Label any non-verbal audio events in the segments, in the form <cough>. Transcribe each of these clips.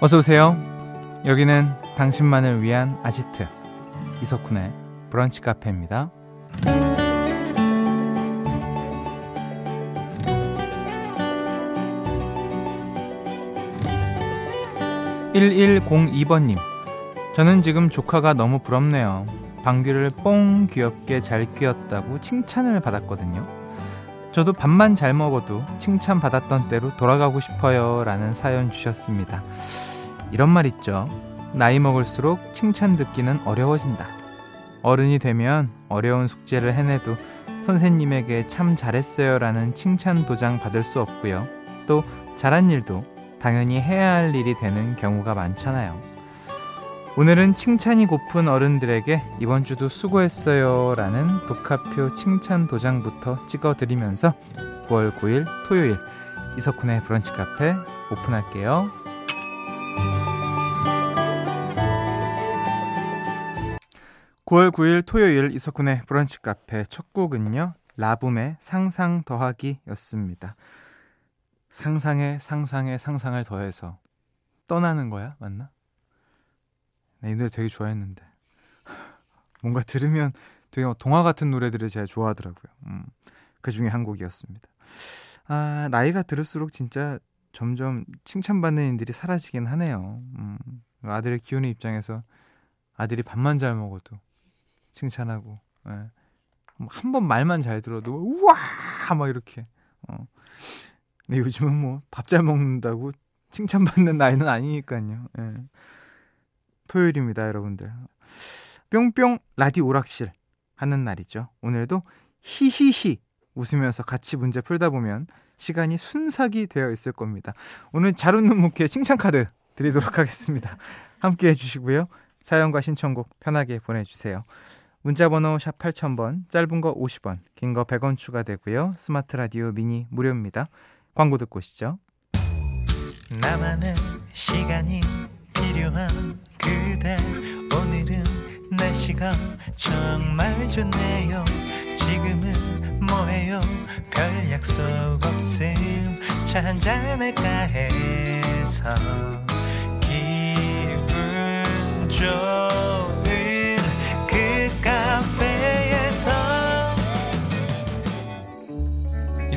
어서 오세요. 여기는 당신만을 위한 아지트 이석훈의 브런치 카페입니다. 1102번님. 저는 지금 조카가 너무 부럽네요. 방귀를 뽕 귀엽게 잘 뀌었다고 칭찬을 받았거든요. 저도 밥만 잘 먹어도 칭찬 받았던 때로 돌아가고 싶어요. 라는 사연 주셨습니다. 이런 말 있죠. 나이 먹을수록 칭찬 듣기는 어려워진다. 어른이 되면 어려운 숙제를 해내도 선생님에게 참 잘했어요 라는 칭찬 도장 받을 수 없고요. 또 잘한 일도 당연히 해야 할 일이 되는 경우가 많잖아요. 오늘은 칭찬이 고픈 어른들에게 이번 주도 수고했어요 라는 북카표 칭찬 도장부터 찍어드리면서 9월 9일 토요일 이석훈의 브런치 카페 오픈할게요. 9월 9일 토요일 이석훈의 브런치 카페 첫 곡은요. 라붐의 상상 더하기였습니다. 상상에 상상에 상상을 더해서 떠나는 거야? 맞나? 네, 이 노래 되게 좋아했는데 <laughs> 뭔가 들으면 되게 동화 같은 노래들을 제가 좋아하더라고요. 음, 그 중에 한 곡이었습니다. 아 나이가 들을수록 진짜 점점 칭찬받는 일들이 사라지긴 하네요. 음, 아들을 키우는 입장에서 아들이 밥만 잘 먹어도 칭찬하고 예. 뭐 한번 말만 잘 들어도 우와 막 이렇게 어. 근데 요즘은 뭐 밥 잘 먹는다고 칭찬받는 나이는 아니니까요. 예. 토요일입니다, 여러분들. 뿅뿅 라디 오락실 하는 날이죠. 오늘도 히히히 웃으면서 같이 문제 풀다 보면 시간이 순삭이 되어 있을 겁니다. 오늘 잘 웃는 무케 칭찬 카드 드리도록 하겠습니다. 함께 해주시고요. 사연과 신청곡 편하게 보내주세요. 문자번호 샵 8000번, 짧은 거 50원, 긴 거 100원 추가되고요. 스마트 라디오 미니 무료입니다. 광고 듣고 오시죠. 나만의 시간이 필요한 그대 오늘은 날씨가 정말 좋네요 지금은 뭐해요 별 약속 없음 차 한잔할까 해서 기분 좋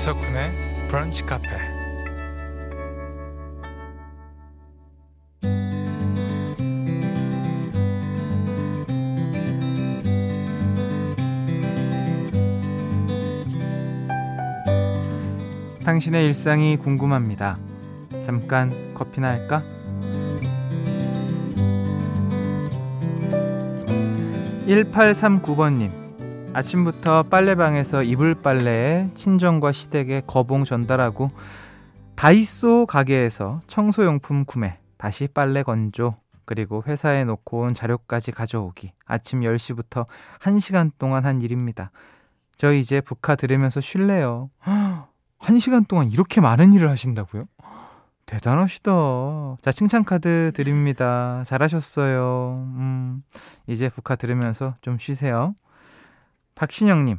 이석훈의 브런치 카페 당신의 일상이 궁금합니다. 잠깐 커피나 할까? 1839번님. 아침부터 빨래방에서 이불 빨래에 친정과 시댁에 거봉 전달하고 다이소 가게에서 청소용품 구매, 다시 빨래 건조, 그리고 회사에 놓고 온 자료까지 가져오기. 아침 10시부터 1시간 동안 한 일입니다. 저 이제 북카 들으면서 쉴래요. 1시간 동안 이렇게 많은 일을 하신다고요? 대단하시다. 자, 칭찬카드 드립니다. 잘하셨어요. 음, 이제 북카 들으면서 좀 쉬세요. 박신영님,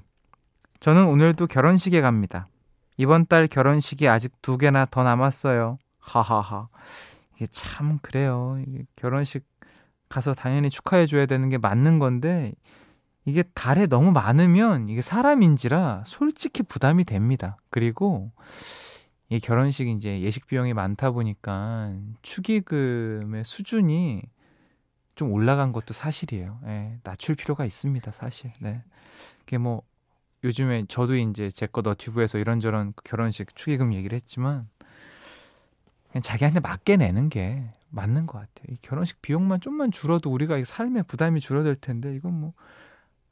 저는 오늘도 결혼식에 갑니다. 이번 달 결혼식이 아직 두 개나 더 남았어요. 하하하. 이게 참 그래요. 결혼식 가서 당연히 축하해줘야 되는 게 맞는 건데, 이게 달에 너무 많으면 이게 사람인지라 솔직히 부담이 됩니다. 그리고 이 결혼식 이제 예식 비용이 많다 보니까 축의금의 수준이 좀 올라간 것도 사실이에요. 예, 낮출 필요가 있습니다, 사실. 네. 그게 뭐 요즘에 저도 이제 제거 너튜브에서 이런저런 결혼식 축의금 얘기를 했지만 그냥 자기한테 맞게 내는 게 맞는 것 같아요. 이 결혼식 비용만 좀만 줄어도 우리가 삶의 부담이 줄어들 텐데 이건 뭐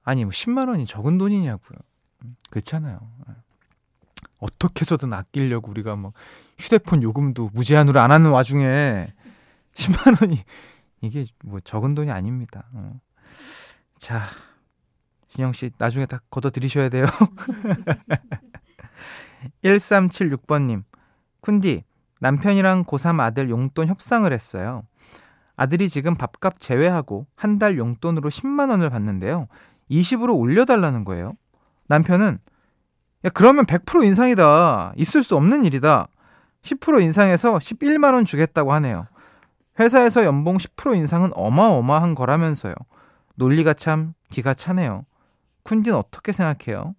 아니 뭐 10만 원이 적은 돈이냐고요. 음, 그렇잖아요. 예. 어떻게 해서든 아끼려고 우리가 막 휴대폰 요금도 무제한으로 안 하는 와중에 10만 원이 이게 뭐 적은 돈이 아닙니다. 어. 자, 진영 씨 나중에 다 걷어 드리셔야 돼요. <laughs> 1376번님, 쿤디, 남편이랑 고3 아들 용돈 협상을 했어요. 아들이 지금 밥값 제외하고 한 달 용돈으로 10만 원을 받는데요. 20으로 올려달라는 거예요. 남편은 야 그러면 100% 인상이다. 있을 수 없는 일이다. 10% 인상해서 11만 원 주겠다고 하네요. 회사에서 연봉 10% 인상은 어마어마한 거라면서요. 논리가 참 기가 차네요. 쿤디는 어떻게 생각해요?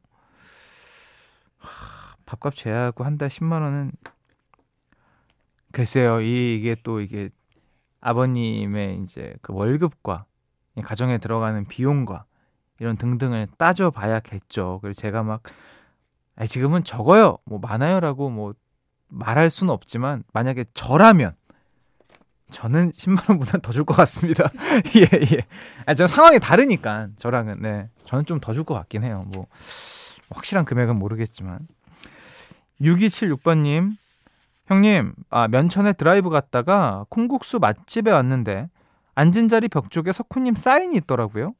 하, 밥값 제하고 한 달 10만 원은 글쎄요. 이, 이게 또 이게 아버님의 이제 그 월급과 가정에 들어가는 비용과 이런 등등을 따져 봐야겠죠. 그래서 제가 막 아, 지금은 적어요. 뭐 많아요라고 뭐 말할 수는 없지만 만약에 저라면 저는 10만 원보다 더 줄 것 같습니다. <laughs> 예, 예. 아, 저 상황이 다르니까 저랑은 네. 저는 좀 더 줄 것 같긴 해요. 뭐 확실한 금액은 모르겠지만 6276번 님 형님, 아, 면천에 드라이브 갔다가 콩국수 맛집에 왔는데 앉은 자리 벽 쪽에 석훈님 사인이 있더라고요.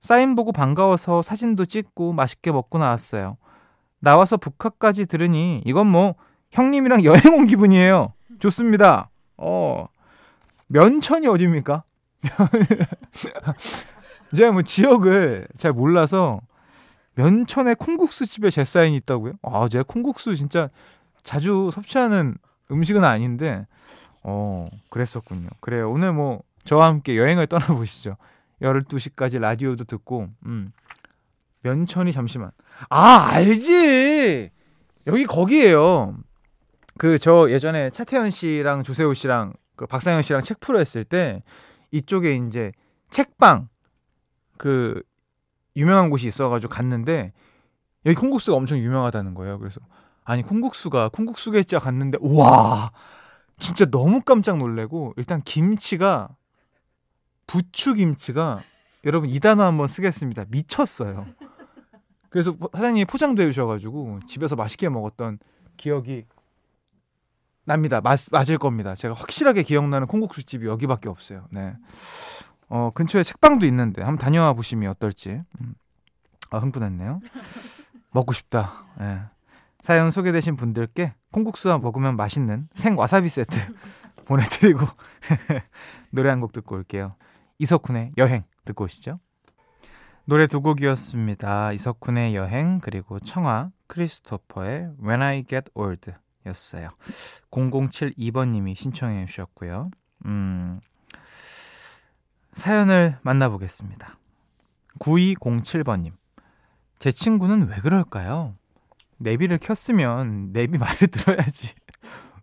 사인 보고 반가워서 사진도 찍고 맛있게 먹고 나왔어요. 나와서 북한까지 들으니 이건 뭐 형님이랑 여행 온 기분이에요. 좋습니다. 어. 면천이 어디입니까? <laughs> 제가 뭐 지역을 잘 몰라서 면천에 콩국수 집에 제 사인이 있다고요? 아, 제가 콩국수 진짜 자주 섭취하는 음식은 아닌데 어, 그랬었군요. 그래요. 오늘 뭐 저와 함께 여행을 떠나 보시죠. 12시까지 라디오도 듣고 음. 면천이 잠시만. 아, 알지. 여기 거기에요. 그 저 예전에 차태현 씨랑 조세호 씨랑 그 박상현 씨랑 책 프로 했을 때 이쪽에 이제 책방 그 유명한 곳이 있어가지고 갔는데 여기 콩국수가 엄청 유명하다는 거예요. 그래서 아니 콩국수가 콩국수겠지 갔는데 와 진짜 너무 깜짝 놀래고 일단 김치가 부추 김치가 여러분 이 단어 한번 쓰겠습니다. 미쳤어요. 그래서 사장님이 포장도 해주셔가지고 집에서 맛있게 먹었던 기억이 납니다. 맞, 맞을 겁니다. 제가 확실하게 기억나는 콩국수 집이 여기밖에 없어요. 네. 어, 근처에 책방도 있는데 한번 다녀와 보시면 어떨지. 음. 아, 흥분했네요. 먹고 싶다. 네. 사연 소개되신 분들께 콩국수와 먹으면 맛있는 생 와사비 세트 <laughs> 보내드리고 <laughs> 노래 한 곡 듣고 올게요. 이석훈의 여행 듣고 오시죠. 노래 두 곡이었습니다. 이석훈의 여행 그리고 청아 크리스토퍼의 When I Get Old 였어요. 0072번님이 신청해 주셨고요. 음, 사연을 만나보겠습니다. 9207번님. 제 친구는 왜 그럴까요? 내비를 켰으면 내비 말을 <laughs> 들어야지.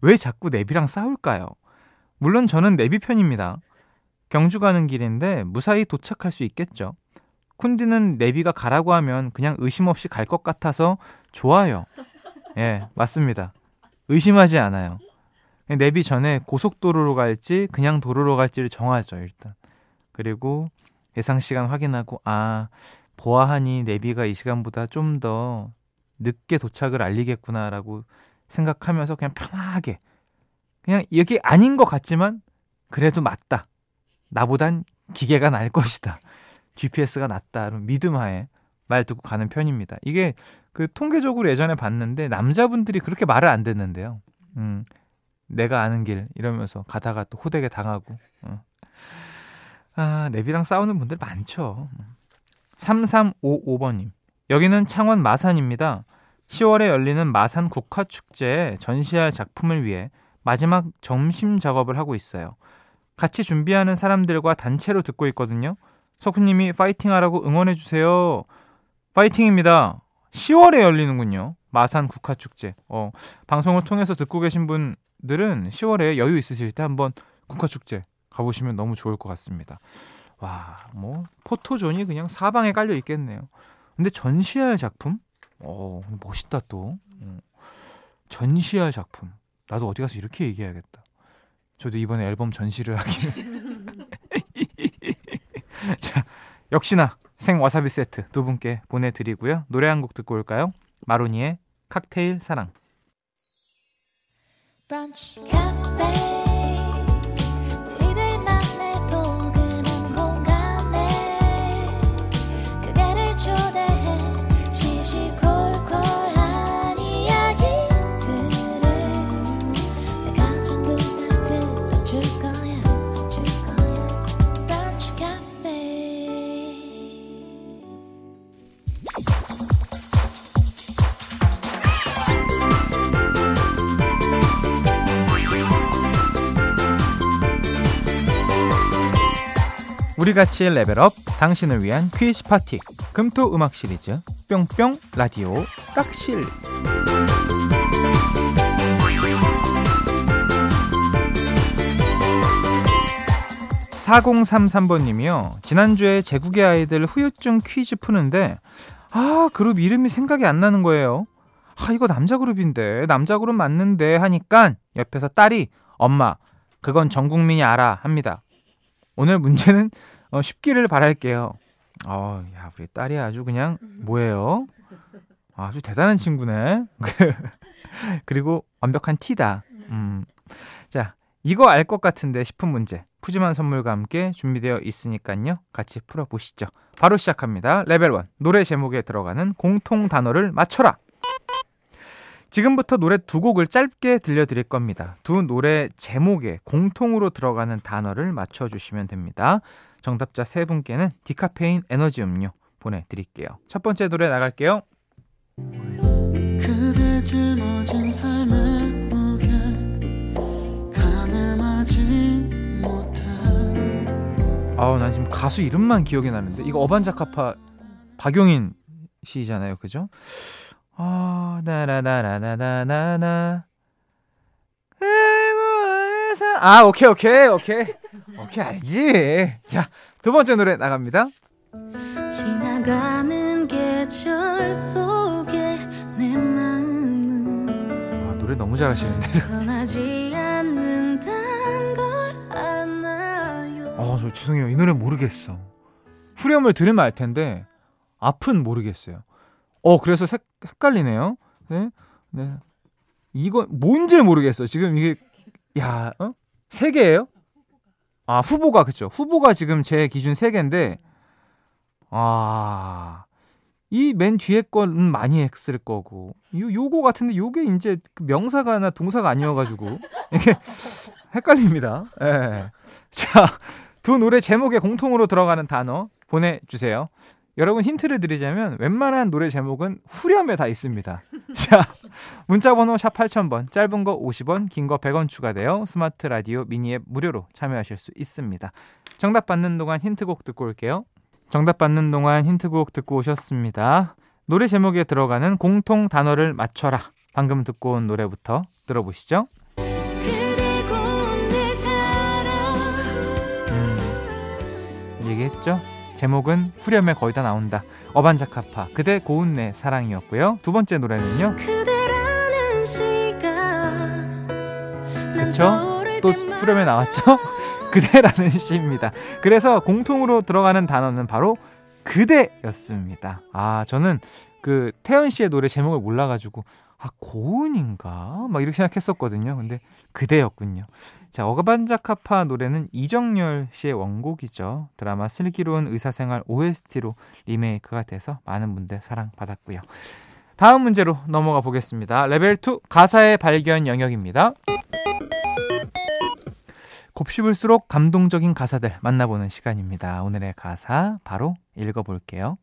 왜 자꾸 내비랑 싸울까요? 물론 저는 내비 편입니다. 경주 가는 길인데 무사히 도착할 수 있겠죠. 쿤디는 내비가 가라고 하면 그냥 의심 없이 갈 것 같아서 좋아요. 예, 맞습니다. 의심하지 않아요. 내비 전에 고속도로로 갈지 그냥 도로로 갈지를 정하죠, 일단. 그리고 예상 시간 확인하고 아, 보아하니 내비가 이 시간보다 좀 더 늦게 도착을 알리겠구나라고 생각하면서 그냥 편하게 그냥 이게 아닌 것 같지만 그래도 맞다. 나보단 기계가 날 것이다. <laughs> GPS가 낫다. 믿음하에 말 듣고 가는 편입니다. 이게 그 통계적으로 예전에 봤는데 남자분들이 그렇게 말을 안 듣는데요. 음, 내가 아는 길 이러면서 가다가 또 호되게 당하고. 어. 아, 내비랑 싸우는 분들 많죠. 3355번님. 여기는 창원 마산입니다. 10월에 열리는 마산 국화축제에 전시할 작품을 위해 마지막 점심 작업을 하고 있어요. 같이 준비하는 사람들과 단체로 듣고 있거든요. 석훈님이 파이팅 하라고 응원해주세요. 파이팅입니다. 10월에 열리는군요. 마산 국화축제. 어, 방송을 통해서 듣고 계신 분들은 10월에 여유 있으실 때 한번 국화축제 가보시면 너무 좋을 것 같습니다. 와, 뭐, 포토존이 그냥 사방에 깔려 있겠네요. 근데 전시할 작품? 어, 멋있다 또. 어. 전시할 작품. 나도 어디 가서 이렇게 얘기해야겠다. 저도 이번에 앨범 전시를 하기. <laughs> 자, 역시나 생 와사비 세트 두 분께 보내드리고요. 노래 한 곡 듣고 올까요? 마로니의 칵테일 사랑. 브런치, 우리 같이 레벨업 당신을 위한 퀴즈 파티 금토 음악 시리즈 뿅뿅 라디오 락실 4033번님이요. 지난주에 제국의 아이들 후유증 퀴즈 푸는데 아 그룹 이름이 생각이 안 나는 거예요. 아 이거 남자 그룹인데 남자 그룹 맞는데 하니까 옆에서 딸이 엄마 그건 전 국민이 알아 합니다. 오늘 문제는 어, 쉽기를 바랄게요. 어, 야 우리 딸이 아주 그냥 뭐예요? 아주 대단한 친구네. <laughs> 그리고 완벽한 티다. 음. 자, 이거 알 것 같은데 싶은 문제. 푸짐한 선물과 함께 준비되어 있으니까요. 같이 풀어보시죠. 바로 시작합니다. 레벨 1. 노래 제목에 들어가는 공통 단어를 맞춰라. 지금부터 노래 두 곡을 짧게 들려드릴 겁니다. 두 노래 제목에 공통으로 들어가는 단어를 맞춰주시면 됩니다. 정답자 세 분께는 디카페인 에너지 음료 보내드릴게요. 첫 번째 노래 나갈게요. 아우 나 지금 가수 이름만 기억이 나는데 이거 어반자카파 박용인 씨잖아요, 그죠? 아 나라나라나나나나 아 오케이 오케이 오케이 오케이 알지. 자 두 번째 노래 나갑니다. 지나가는 계절 속에 내 마음은 아 노래 너무 잘하시는데. 변하지 않는단 걸 알나요 아 저 죄송해요 이 노래 모르겠어. 후렴을 들으면 알 텐데 앞은 모르겠어요. 어 그래서 색, 헷갈리네요. 네, 네. 이거 뭔지 모르겠어. 지금 이게 야, 어? 세 개예요? 아 후보가 그쵸? 후보가 지금 제 기준 세 개인데 아. 이 맨 뒤에 거는 많이 했을 거고 요 요거 같은데 요게 이제 그 명사가나 동사가 아니어 가지고 이게 <laughs> 헷갈립니다. 예. 자, 두 노래 제목에 공통으로 들어가는 단어 보내 주세요. 여러분 힌트를 드리자면 웬만한 노래 제목은 후렴에 다 있습니다. <laughs> 자, 문자 번호 샵 8000번, 짧은 거 50원, 긴 거 100원 추가되어 스마트 라디오 미니 앱 무료로 참여하실 수 있습니다. 정답 받는 동안 힌트곡 듣고 올게요. 정답 받는 동안 힌트곡 듣고 오셨습니다. 노래 제목에 들어가는 공통 단어를 맞춰라. 방금 듣고 온 노래부터 들어보시죠. 음, 얘기했죠? 제목은 후렴에 거의 다 나온다. 어반자카파 그대 고운 내 사랑이었고요. 두 번째 노래는요. 그쵸? 또 후렴에 나왔죠? <laughs> 그대라는 시입니다. 그래서 공통으로 들어가는 단어는 바로 그대였습니다. 아, 저는 그 태연 씨의 노래 제목을 몰라가지고 아 고은인가 막 이렇게 생각했었거든요. 근데 그대였군요. 자, 어반자카파 노래는 이정열 씨의 원곡이죠. 드라마 슬기로운 의사생활 OST로 리메이크가 돼서 많은 분들 사랑받았고요. 다음 문제로 넘어가 보겠습니다. 레벨 2 가사의 발견 영역입니다. 곱씹을수록 감동적인 가사들 만나보는 시간입니다. 오늘의 가사 바로 읽어볼게요.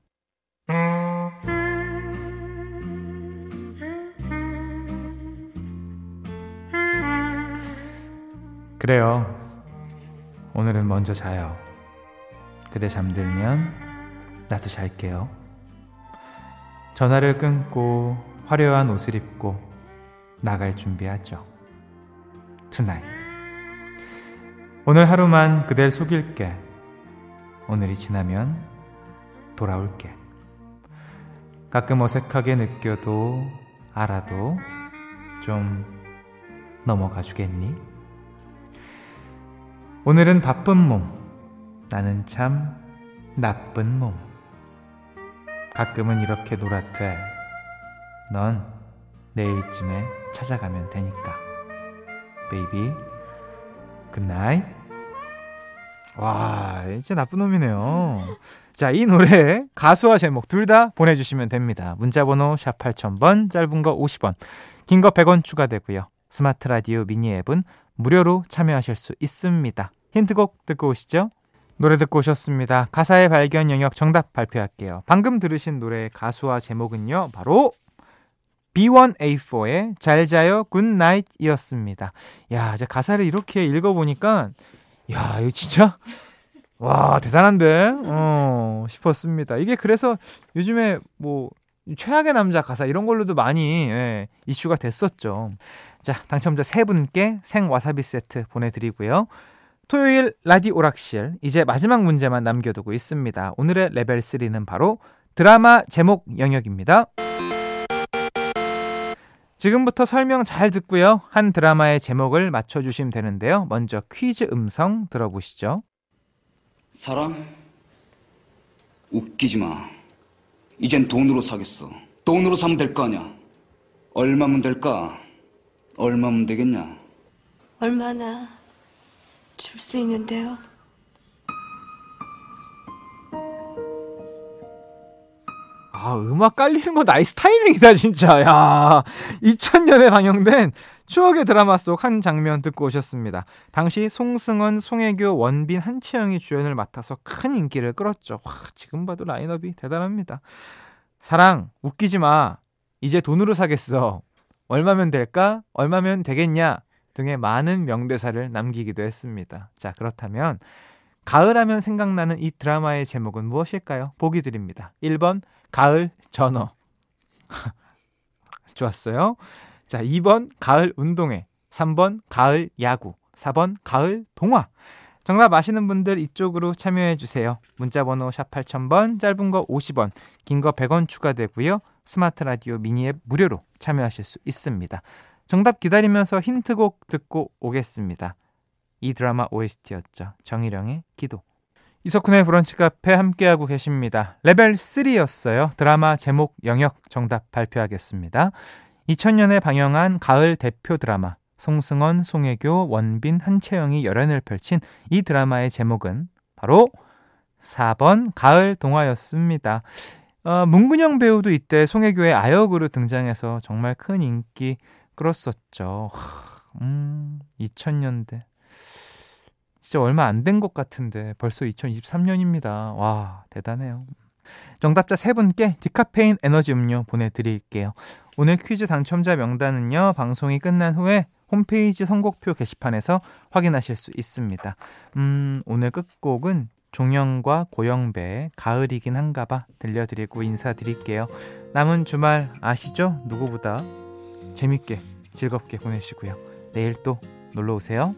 그래요. 오늘은 먼저 자요. 그대 잠들면 나도 잘게요. 전화를 끊고 화려한 옷을 입고 나갈 준비하죠. tonight. 오늘 하루만 그댈 속일게. 오늘이 지나면 돌아올게. 가끔 어색하게 느껴도 알아도 좀 넘어가 주겠니? 오늘은 바쁜 몸. 나는 참 나쁜 놈. 가끔은 이렇게 놀아도 돼. 넌 내일쯤에 찾아가면 되니까. baby. Good night. 와, 진짜 나쁜 놈이네요. 자, 이 노래 가수와 제목 둘 다 보내주시면 됩니다. 문자번호 샵 8000번, 짧은 거 50원, 긴 거 100원 추가되고요. 스마트 라디오 미니 앱은 무료로 참여하실 수 있습니다. 힌트곡 듣고 오시죠. 노래 듣고 오셨습니다. 가사의 발견 영역 정답 발표할게요. 방금 들으신 노래의 가수와 제목은요. 바로 B1A4의 잘자요 Good Night이었습니다. 야, 이제 가사를 이렇게 읽어 보니까 야, 이거 진짜 와 대단한데 어 싶었습니다. 이게 그래서 요즘에 뭐 최악의 남자 가사 이런 걸로도 많이 예, 이슈가 됐었죠. 자 당첨자 세 분께 생 와사비 세트 보내드리고요. 토요일 라디오락실 이제 마지막 문제만 남겨두고 있습니다. 오늘의 레벨 3는 바로 드라마 제목 영역입니다. 지금부터 설명 잘 듣고요. 한 드라마의 제목을 맞춰주시면 되는데요. 먼저 퀴즈 음성 들어보시죠. 사랑? 웃기지 마. 이젠 돈으로 사겠어. 돈으로 사면 될 거 아니야. 얼마면 될까? 얼마면 되겠냐? 얼마나 줄 수 있는데요? 아, 음악 깔리는 거 nice 타이밍이다, 진짜. 야 2000년에 방영된 추억의 드라마 속 한 장면 듣고 오셨습니다. 당시 송승헌, 송혜교, 원빈, 한치영이 주연을 맡아서 큰 인기를 끌었죠. 와, 지금 봐도 라인업이 대단합니다. 사랑, 웃기지 마. 이제 돈으로 사겠어. 얼마면 될까? 얼마면 되겠냐? 등의 많은 명대사를 남기기도 했습니다. 자, 그렇다면 가을하면 생각나는 이 드라마의 제목은 무엇일까요? 보기 드립니다. 1번 가을 전어. <laughs> 좋았어요. 자, 2번 가을 운동회, 3번 가을 야구, 4번 가을 동화. 정답 아시는 분들 이쪽으로 참여해 주세요. 문자 번호 샵 8000번, 짧은 거 50원, 긴 거 100원 추가되고요. 스마트 라디오 미니 앱 무료로 참여하실 수 있습니다. 정답 기다리면서 힌트곡 듣고 오겠습니다. 이 드라마 OST였죠. 정일영의 기도. 이석훈의 브런치 카페 함께하고 계십니다. 레벨 3였어요. 드라마 제목 영역 정답 발표하겠습니다. 2000년에 방영한 가을 대표 드라마 송승헌, 송혜교, 원빈, 한채영이 열연을 펼친 이 드라마의 제목은 바로 4번 가을 동화였습니다. 어, 문근영 배우도 이때 송혜교의 아역으로 등장해서 정말 큰 인기 끌었었죠. 음, 2000년대. 진짜 얼마 안 된 것 같은데 벌써 2023년입니다. 와, 대단해요. 정답자 세 분께 디카페인 에너지 음료 보내드릴게요. 오늘 퀴즈 당첨자 명단은요, 방송이 끝난 후에 홈페이지 선곡표 게시판에서 확인하실 수 있습니다. 음, 오늘 끝곡은 종영과 고영배의 가을이긴 한가 봐 들려드리고 인사드릴게요. 남은 주말 아시죠? 누구보다 재밌게 즐겁게 보내시고요. 내일 또 놀러 오세요.